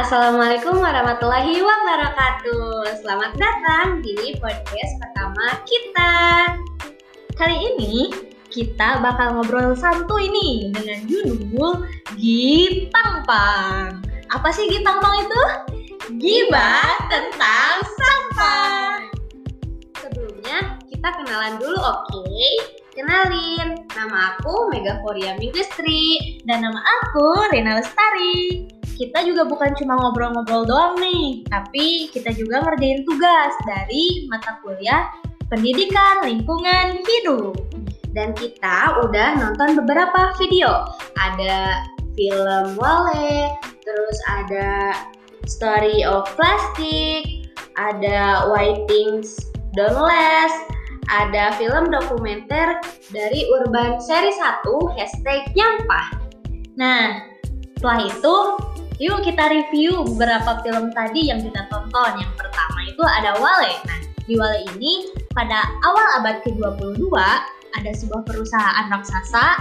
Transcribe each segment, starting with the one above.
Assalamualaikum warahmatullahi wabarakatuh. Selamat datang di podcast pertama kita. Kali ini kita bakal ngobrol santuy nih dengan judul Gitang Pang. Apa sih Gitang Pang itu? Gibah tentang sampah. Sebelumnya kita kenalan dulu, oke? Kenalin, nama aku Megaforia Minggestri dan nama aku Rina Lestari. Kita juga bukan cuma ngobrol-ngobrol doang nih, tapi kita juga ngerjain tugas dari mata kuliah Pendidikan Lingkungan Hidup. Dan kita udah nonton beberapa video. Ada film Wale, terus ada Story of Plastic, ada Why Things Don't Last, ada film dokumenter dari Urban Seri 1 hashtag Nyampah. Nah, setelah itu yuk kita review beberapa film tadi yang kita tonton. Yang pertama itu ada Wale. Nah, di Wale ini pada awal abad ke-22 ada sebuah perusahaan raksasa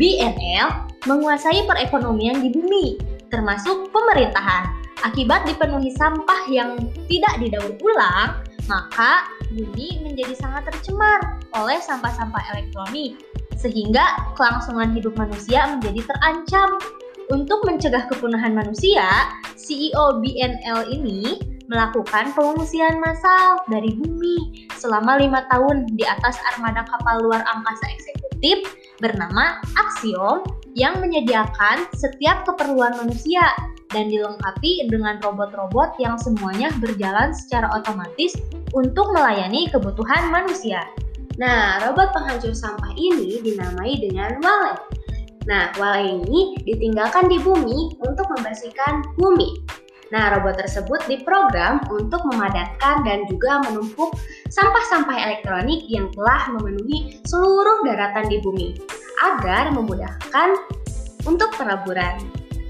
BNL menguasai perekonomian di bumi, termasuk pemerintahan. Akibat dipenuhi sampah yang tidak didaur ulang, maka bumi menjadi sangat tercemar oleh sampah-sampah elektronik, sehingga kelangsungan hidup manusia menjadi terancam. Untuk mencegah kepunahan manusia, CEO BNL ini melakukan pengungsian massal dari bumi selama lima tahun di atas armada kapal luar angkasa eksekutif bernama Axiom yang menyediakan setiap keperluan manusia dan dilengkapi dengan robot-robot yang semuanya berjalan secara otomatis untuk melayani kebutuhan manusia. Nah, robot penghancur sampah ini dinamai dengan Wale. Nah, Wale ini ditinggalkan di bumi untuk membersihkan bumi. Nah, robot tersebut diprogram untuk memadatkan dan juga menumpuk sampah-sampah elektronik yang telah memenuhi seluruh daratan di bumi agar memudahkan untuk pelaburan.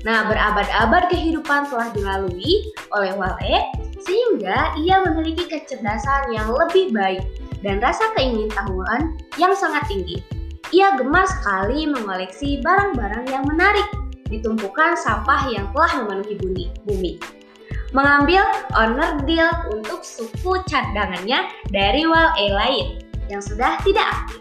Nah, berabad-abad kehidupan telah dilalui oleh Wale sehingga ia memiliki kecerdasan yang lebih baik dan rasa keingintahuan yang sangat tinggi. Ia gemar sekali mengoleksi barang-barang yang menarik ditumpukan sampah yang telah memenuhi bumi. bumi. Mengambil owner deal untuk suku cadangannya dari Wale lain yang sudah tidak aktif.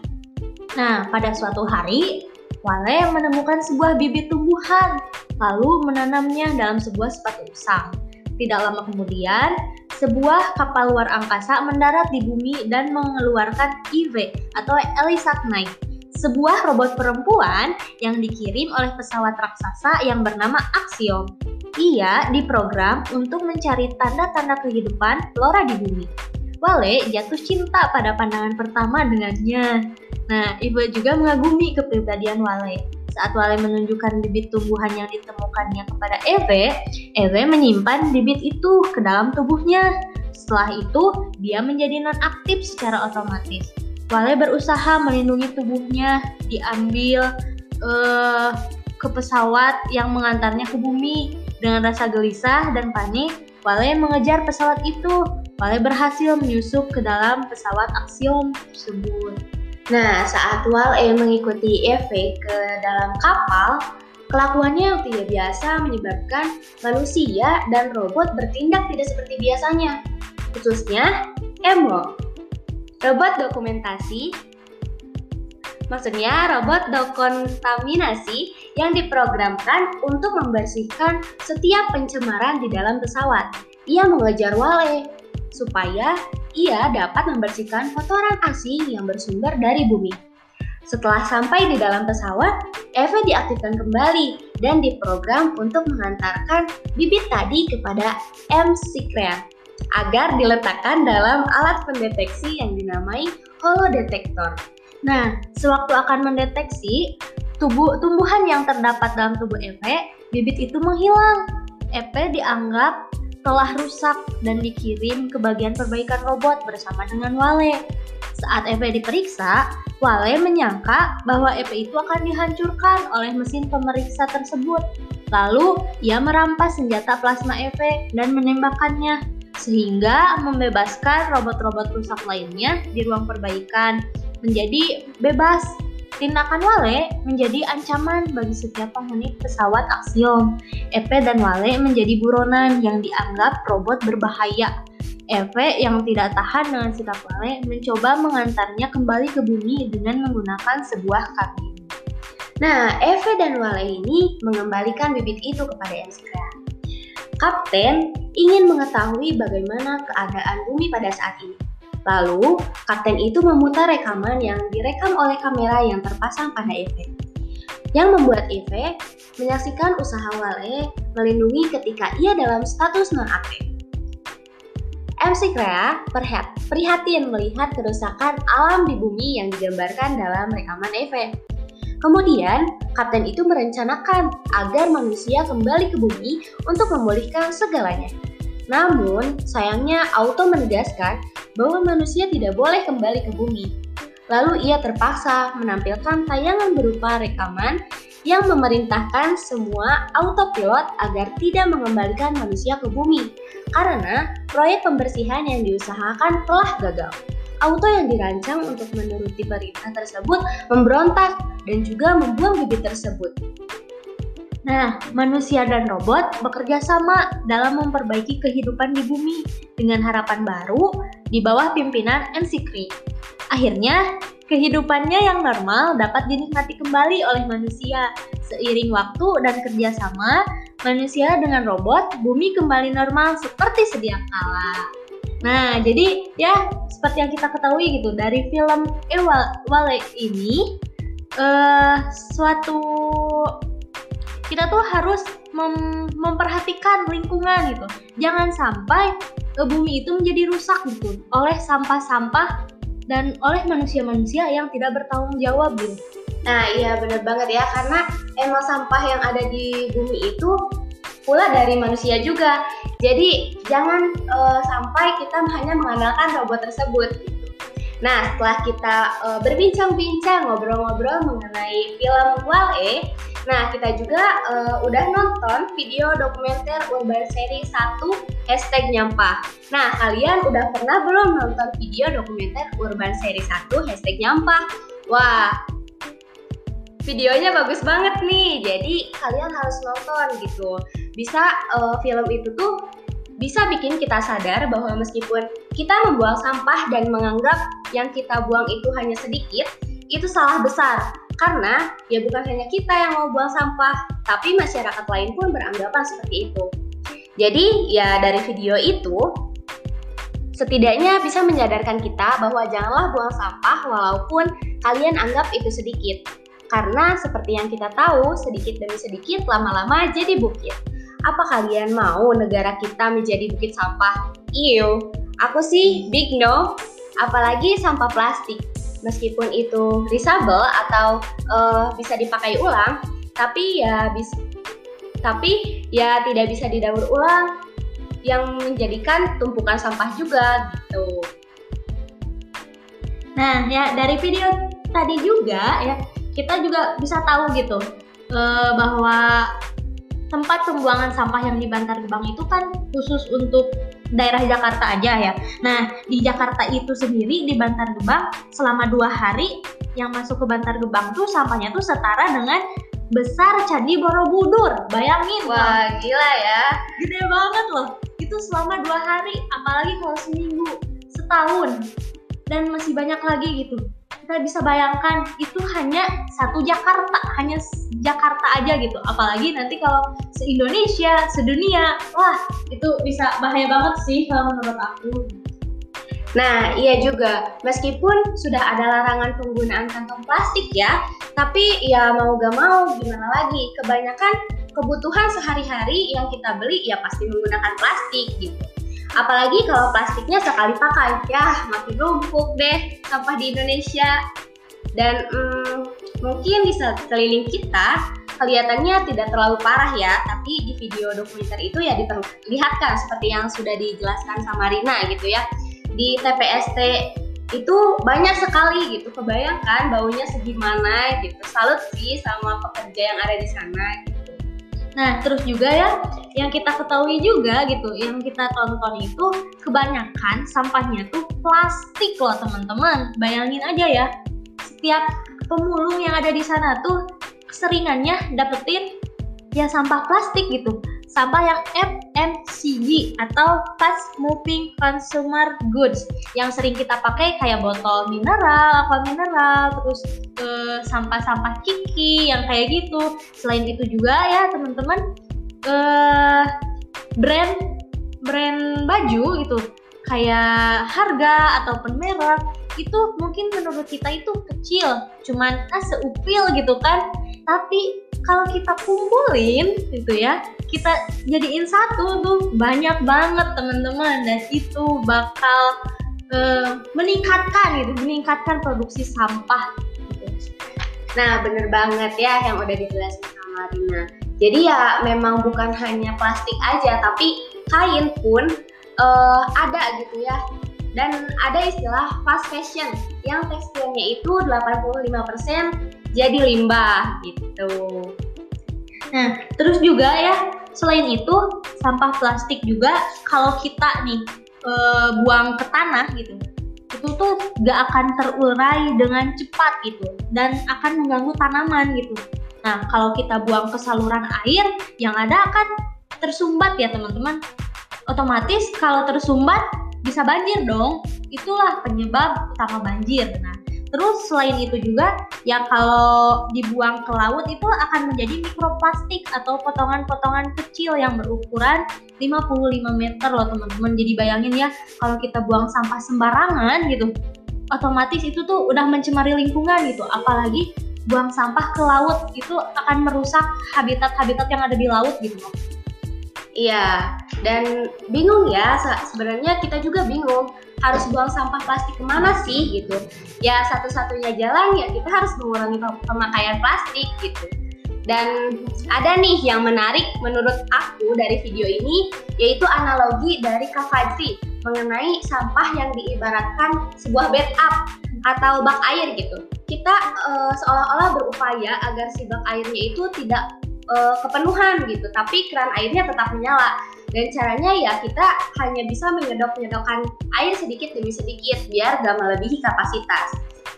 Nah, pada suatu hari, Wale menemukan sebuah bibit tumbuhan, lalu menanamnya dalam sebuah sepatu usang. Tidak lama kemudian, sebuah kapal luar angkasa mendarat di bumi dan mengeluarkan IV atau Elisat Knight, sebuah robot perempuan yang dikirim oleh pesawat raksasa yang bernama Axiom. Ia diprogram untuk mencari tanda-tanda kehidupan flora di bumi. Wale jatuh cinta pada pandangan pertama dengannya. Nah, Ibu juga mengagumi kepribadian Wale. Saat Wale menunjukkan bibit tumbuhan yang ditemukannya kepada Eve, Eve menyimpan bibit itu ke dalam tubuhnya. Setelah itu, dia menjadi nonaktif secara otomatis. Wale berusaha melindungi tubuhnya, diambil uh, ke pesawat yang mengantarnya ke bumi. Dengan rasa gelisah dan panik, Wale mengejar pesawat itu. Wale berhasil menyusup ke dalam pesawat Axiom tersebut. Nah, saat Wale mengikuti Eve ke dalam kapal, kelakuannya yang tidak biasa menyebabkan manusia dan robot bertindak tidak seperti biasanya, khususnya Emo. Robot dokumentasi Maksudnya robot dekontaminasi yang diprogramkan untuk membersihkan setiap pencemaran di dalam pesawat. Ia mengejar Wale supaya ia dapat membersihkan kotoran asing yang bersumber dari bumi. Setelah sampai di dalam pesawat, Eva diaktifkan kembali dan diprogram untuk mengantarkan bibit tadi kepada M. Secret agar diletakkan dalam alat pendeteksi yang dinamai holodetektor. Nah, sewaktu akan mendeteksi tubuh tumbuhan yang terdapat dalam tubuh Eve, bibit itu menghilang. Eve dianggap telah rusak dan dikirim ke bagian perbaikan robot bersama dengan Wale. Saat Eve diperiksa, Wale menyangka bahwa Eve itu akan dihancurkan oleh mesin pemeriksa tersebut. Lalu, ia merampas senjata plasma Eve dan menembakkannya, sehingga membebaskan robot-robot rusak lainnya di ruang perbaikan menjadi bebas. Tindakan Wale menjadi ancaman bagi setiap penghuni pesawat Axiom. Epe dan Wale menjadi buronan yang dianggap robot berbahaya. Eve yang tidak tahan dengan sikap Wale mencoba mengantarnya kembali ke bumi dengan menggunakan sebuah kabin. Nah, Eve dan Wale ini mengembalikan bibit itu kepada Enskrea. Kapten ingin mengetahui bagaimana keadaan bumi pada saat ini. Lalu, kapten itu memutar rekaman yang direkam oleh kamera yang terpasang pada Eve. Yang membuat Eve menyaksikan usaha Wale melindungi ketika ia dalam status non-aktif. MC Krea prihatin melihat kerusakan alam di bumi yang digambarkan dalam rekaman Eve. Kemudian, kapten itu merencanakan agar manusia kembali ke bumi untuk memulihkan segalanya. Namun, sayangnya Auto menegaskan bahwa manusia tidak boleh kembali ke bumi. Lalu ia terpaksa menampilkan tayangan berupa rekaman yang memerintahkan semua autopilot agar tidak mengembalikan manusia ke bumi karena proyek pembersihan yang diusahakan telah gagal. Auto yang dirancang untuk menuruti perintah tersebut memberontak dan juga membuang bibit tersebut. Nah, manusia dan robot bekerja sama dalam memperbaiki kehidupan di bumi dengan harapan baru di bawah pimpinan Ensikri. Akhirnya, kehidupannya yang normal dapat dinikmati kembali oleh manusia. Seiring waktu dan kerjasama, manusia dengan robot, bumi kembali normal seperti sedia kala. Nah, jadi ya seperti yang kita ketahui gitu dari film Ewale ini, uh, suatu kita tuh harus mem memperhatikan lingkungan gitu. Jangan sampai uh, bumi itu menjadi rusak gitu oleh sampah-sampah dan oleh manusia-manusia yang tidak bertanggung jawab gitu. Nah iya bener banget ya karena emang sampah yang ada di bumi itu pula dari manusia juga. Jadi jangan uh, sampai kita hanya mengandalkan robot tersebut. Nah, setelah kita uh, berbincang-bincang, ngobrol-ngobrol mengenai film Wale, nah kita juga uh, udah nonton video dokumenter Urban Series 1 hashtag Nyampah. Nah, kalian udah pernah belum nonton video dokumenter Urban Series 1 hashtag Nyampah? Wah, videonya bagus banget nih, jadi kalian harus nonton gitu. Bisa uh, film itu tuh bisa bikin kita sadar bahwa meskipun kita membuang sampah dan menganggap yang kita buang itu hanya sedikit, itu salah besar. Karena ya bukan hanya kita yang mau buang sampah, tapi masyarakat lain pun beranggapan seperti itu. Jadi ya dari video itu, setidaknya bisa menyadarkan kita bahwa janganlah buang sampah walaupun kalian anggap itu sedikit. Karena seperti yang kita tahu, sedikit demi sedikit lama-lama jadi bukit. Apa kalian mau negara kita menjadi bukit sampah? Iyo, aku sih big no. Apalagi sampah plastik. Meskipun itu reusable atau uh, bisa dipakai ulang, tapi ya bisa tapi ya tidak bisa didaur ulang yang menjadikan tumpukan sampah juga gitu. Nah, ya dari video tadi juga ya kita juga bisa tahu gitu uh, bahwa tempat pembuangan sampah yang di Bantar Gebang itu kan khusus untuk daerah Jakarta aja ya. Nah di Jakarta itu sendiri di Bantar Gebang selama dua hari yang masuk ke Bantar Gebang tuh sampahnya tuh setara dengan besar Candi Borobudur. Bayangin Wah gila ya. Gede banget loh. Itu selama dua hari, apalagi kalau seminggu, setahun, dan masih banyak lagi gitu kita bisa bayangkan itu hanya satu Jakarta, hanya Jakarta aja gitu. Apalagi nanti kalau se-Indonesia, sedunia, wah itu bisa bahaya banget sih kalau menurut aku. Nah, iya juga. Meskipun sudah ada larangan penggunaan kantong plastik ya, tapi ya mau gak mau gimana lagi. Kebanyakan kebutuhan sehari-hari yang kita beli ya pasti menggunakan plastik gitu. Apalagi kalau plastiknya sekali pakai, ya makin numpuk deh sampah di Indonesia. Dan hmm, mungkin di sekeliling kita kelihatannya tidak terlalu parah ya, tapi di video dokumenter itu ya dilihatkan seperti yang sudah dijelaskan sama Rina gitu ya. Di TPST itu banyak sekali gitu, kebayangkan baunya segimana gitu. Salut sih sama pekerja yang ada di sana. Nah, terus juga ya, yang kita ketahui juga gitu, yang kita tonton itu kebanyakan sampahnya tuh plastik loh teman-teman. Bayangin aja ya, setiap pemulung yang ada di sana tuh seringannya dapetin ya sampah plastik gitu sampah yang FMCG atau fast moving consumer goods yang sering kita pakai kayak botol mineral, aqua mineral, terus eh, sampah-sampah kiki yang kayak gitu. Selain itu juga ya teman-teman eh brand brand baju gitu kayak harga ataupun merek itu mungkin menurut kita itu kecil, cuman ah seupil gitu kan. Tapi kalau kita kumpulin gitu ya, kita jadiin satu tuh banyak banget teman-teman dan itu bakal uh, meningkatkan gitu, meningkatkan produksi sampah. Gitu. Nah, bener banget ya yang udah dijelaskan sama Rina. Jadi ya memang bukan hanya plastik aja, tapi kain pun uh, ada gitu ya dan ada istilah fast fashion yang tekstilnya itu 85% jadi limbah gitu. Nah, terus juga ya, selain itu sampah plastik juga kalau kita nih e, buang ke tanah gitu, itu tuh gak akan terurai dengan cepat gitu dan akan mengganggu tanaman gitu. Nah, kalau kita buang ke saluran air, yang ada akan tersumbat ya teman-teman. Otomatis kalau tersumbat bisa banjir dong. Itulah penyebab utama banjir. Nah, terus selain itu juga ya kalau dibuang ke laut itu akan menjadi mikroplastik atau potongan-potongan kecil yang berukuran 55 meter loh teman-teman. Jadi bayangin ya kalau kita buang sampah sembarangan gitu, otomatis itu tuh udah mencemari lingkungan gitu. Apalagi buang sampah ke laut itu akan merusak habitat-habitat yang ada di laut gitu loh. Iya, dan bingung ya, sebenarnya kita juga bingung harus buang sampah plastik ke mana sih gitu. Ya satu-satunya jalan ya kita harus mengurangi pemakaian plastik gitu. Dan ada nih yang menarik menurut aku dari video ini, yaitu analogi dari Kak mengenai sampah yang diibaratkan sebuah backup atau bak air gitu. Kita uh, seolah-olah berupaya agar si bak airnya itu tidak uh, kepenuhan gitu, tapi keran airnya tetap menyala. Dan caranya ya kita hanya bisa menyedok-nyedokkan air sedikit demi sedikit biar gak melebihi kapasitas.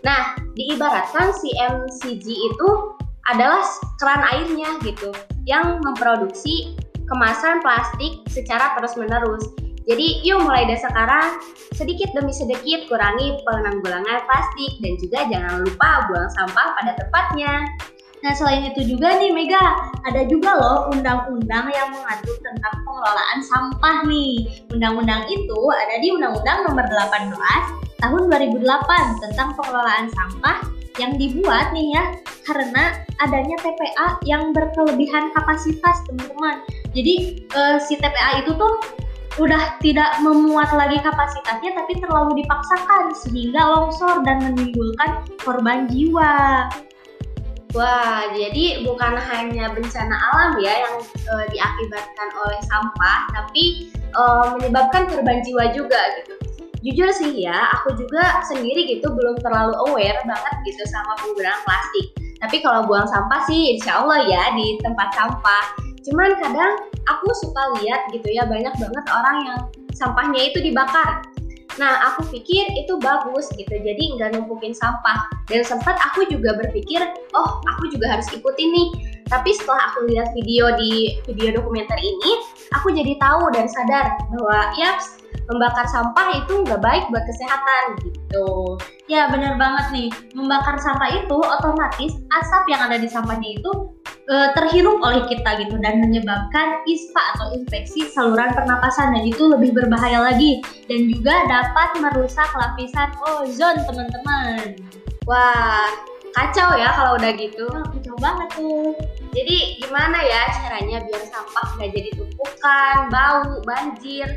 Nah, diibaratkan si MCG itu adalah keran airnya gitu yang memproduksi kemasan plastik secara terus-menerus. Jadi yuk mulai dari sekarang sedikit demi sedikit kurangi penanggulangan plastik dan juga jangan lupa buang sampah pada tempatnya. Nah selain itu juga nih Mega, ada juga loh undang-undang yang mengatur tentang pengelolaan sampah nih. Undang-undang itu ada di Undang-Undang Nomor 18 Tahun 2008 tentang pengelolaan sampah yang dibuat nih ya karena adanya TPA yang berkelebihan kapasitas teman-teman. Jadi uh, si TPA itu tuh udah tidak memuat lagi kapasitasnya tapi terlalu dipaksakan sehingga longsor dan menimbulkan korban jiwa. Wah, jadi bukan hanya bencana alam ya yang e, diakibatkan oleh sampah, tapi e, menyebabkan korban jiwa juga gitu. Jujur sih ya, aku juga sendiri gitu belum terlalu aware banget gitu sama penggunaan plastik. Tapi kalau buang sampah sih insya Allah ya di tempat sampah. Cuman kadang aku suka lihat gitu ya banyak banget orang yang sampahnya itu dibakar Nah, aku pikir itu bagus gitu, jadi nggak numpukin sampah. Dan sempat aku juga berpikir, oh aku juga harus ikutin nih. Tapi setelah aku lihat video di video dokumenter ini, aku jadi tahu dan sadar bahwa ya membakar sampah itu nggak baik buat kesehatan gitu. Ya benar banget nih, membakar sampah itu otomatis asap yang ada di sampahnya itu terhirup oleh kita gitu dan menyebabkan ispa atau infeksi saluran pernapasan dan itu lebih berbahaya lagi dan juga dapat merusak lapisan ozon teman-teman. Wah, kacau ya kalau udah gitu. Oh, kacau banget tuh. Jadi gimana ya caranya biar sampah nggak jadi tumpukan, bau, banjir,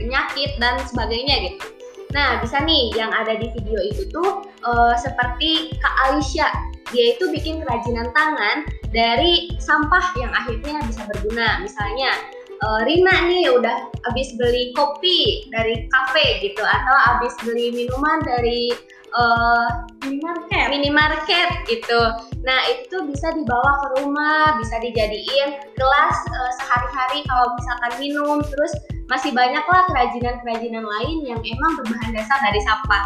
penyakit dan sebagainya gitu. Nah, bisa nih yang ada di video itu tuh uh, seperti Kak Alicia. Dia itu bikin kerajinan tangan dari sampah yang akhirnya bisa berguna. Misalnya uh, Rina nih udah habis beli kopi dari kafe gitu atau habis beli minuman dari uh, minimarket minimarket gitu. Nah itu bisa dibawa ke rumah, bisa dijadiin gelas uh, sehari-hari kalau misalkan minum. Terus masih banyaklah kerajinan-kerajinan lain yang emang berbahan dasar dari sampah.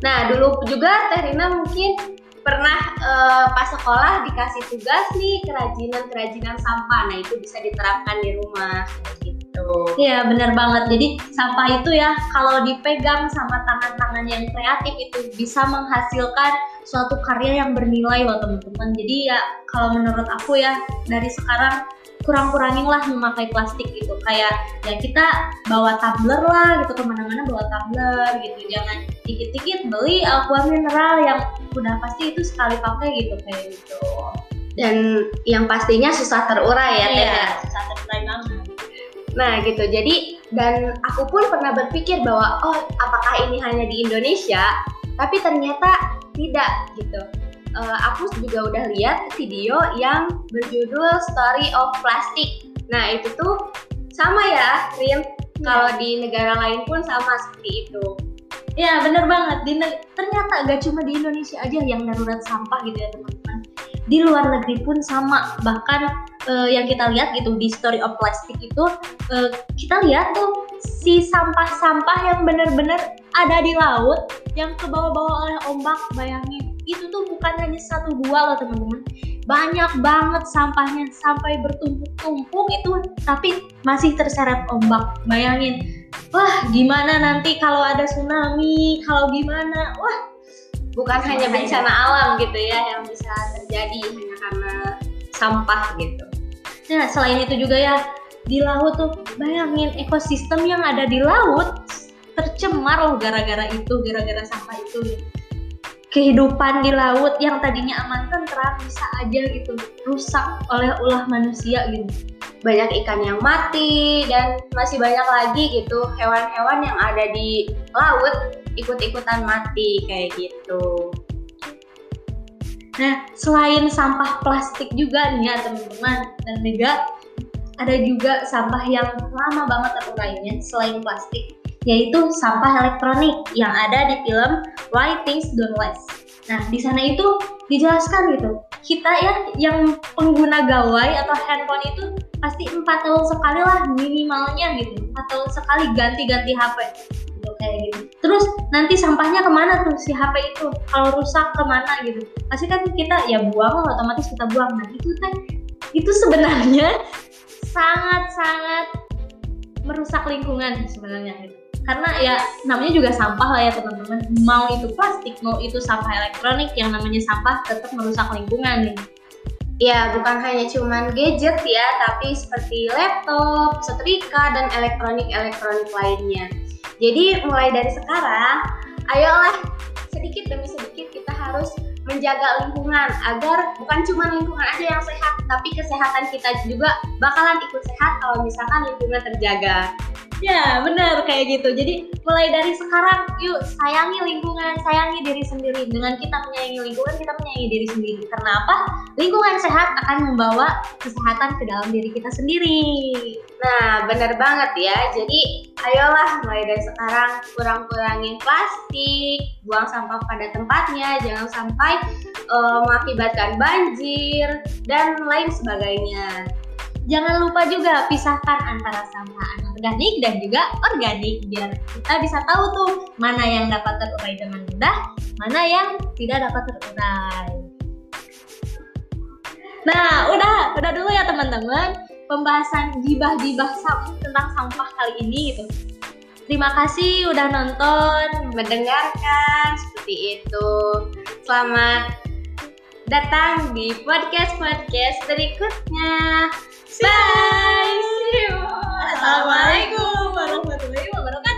Nah, dulu juga Teh Rina mungkin pernah uh, pas sekolah dikasih tugas nih kerajinan-kerajinan sampah. Nah, itu bisa diterapkan di rumah gitu. Iya, benar banget. Jadi sampah itu ya kalau dipegang sama tangan-tangan yang kreatif itu bisa menghasilkan suatu karya yang bernilai loh teman-teman. Jadi ya kalau menurut aku ya dari sekarang kurang-kurangin lah memakai plastik gitu. Kayak ya kita bawa tumbler lah gitu ke mana-mana bawa tumbler gitu. Jangan dikit-dikit beli aqua mineral yang udah pasti itu sekali pakai gitu kayak gitu. Dan yang pastinya susah terurai ya iya, ya? susah terurai banget. Nah gitu. Jadi dan aku pun pernah berpikir bahwa oh apakah ini hanya di Indonesia? Tapi ternyata tidak gitu uh, aku juga udah lihat video yang berjudul Story of Plastic. Nah itu tuh sama ya, Rin. Ya. Kalau di negara lain pun sama seperti itu. Ya bener banget. Di ternyata gak cuma di Indonesia aja yang darurat sampah gitu ya teman-teman. Di luar negeri pun sama. Bahkan uh, yang kita lihat gitu di Story of Plastic itu uh, kita lihat tuh si sampah-sampah yang bener-bener ada di laut yang kebawa-bawa oleh ombak bayangin itu tuh bukan hanya satu dua loh teman-teman. Banyak banget sampahnya. Sampai bertumpuk-tumpuk itu tapi masih terseret ombak. Bayangin. Wah gimana nanti kalau ada tsunami? Kalau gimana? Wah bukan hanya bencana alam gitu ya yang bisa terjadi hanya karena sampah gitu. Nah selain itu juga ya di laut tuh bayangin ekosistem yang ada di laut tercemar loh gara-gara itu gara-gara sampah itu kehidupan di laut yang tadinya aman tentram bisa aja gitu rusak oleh ulah manusia gitu. Banyak ikan yang mati dan masih banyak lagi gitu hewan-hewan yang ada di laut ikut-ikutan mati kayak gitu. Nah selain sampah plastik juga nih ya teman-teman dan Mega ada juga sampah yang lama banget terurainya selain plastik yaitu sampah elektronik yang ada di film Why Things Don't Last. Nah, di sana itu dijelaskan gitu, kita ya yang pengguna gawai atau handphone itu pasti empat tahun sekali lah minimalnya gitu, empat tahun sekali ganti-ganti HP gitu kayak gitu. Terus nanti sampahnya ke mana tuh si HP itu? Kalau rusak ke mana gitu? Pasti kan kita ya buang, otomatis kita buang. Nah itu kan itu sebenarnya sangat-sangat merusak lingkungan sebenarnya gitu karena ya namanya juga sampah lah ya teman-teman mau itu plastik mau itu sampah elektronik yang namanya sampah tetap merusak lingkungan nih Ya, bukan hanya cuman gadget ya, tapi seperti laptop, setrika, dan elektronik-elektronik lainnya. Jadi, mulai dari sekarang, ayolah sedikit demi sedikit kita harus menjaga lingkungan agar bukan cuma lingkungan aja yang sehat, tapi kesehatan kita juga bakalan ikut sehat kalau misalkan lingkungan terjaga. Ya, benar kayak gitu. Jadi mulai dari sekarang, yuk sayangi lingkungan, sayangi diri sendiri. Dengan kita menyayangi lingkungan, kita menyayangi diri sendiri. Karena apa? Lingkungan sehat akan membawa kesehatan ke dalam diri kita sendiri. Nah, benar banget ya. Jadi, ayolah mulai dari sekarang kurang-kurangin plastik, buang sampah pada tempatnya, jangan sampai uh, mengakibatkan banjir dan lain sebagainya. Jangan lupa juga pisahkan antara sampah organik dan juga organik biar kita bisa tahu tuh mana yang dapat terurai dengan mudah, mana yang tidak dapat terurai. Nah, udah, udah dulu ya teman-teman pembahasan gibah-gibah tentang sampah kali ini gitu. Terima kasih udah nonton, mendengarkan seperti itu. Selamat datang di podcast-podcast berikutnya. Bye. See you. Assalamualaikum warahmatullahi wabarakatuh.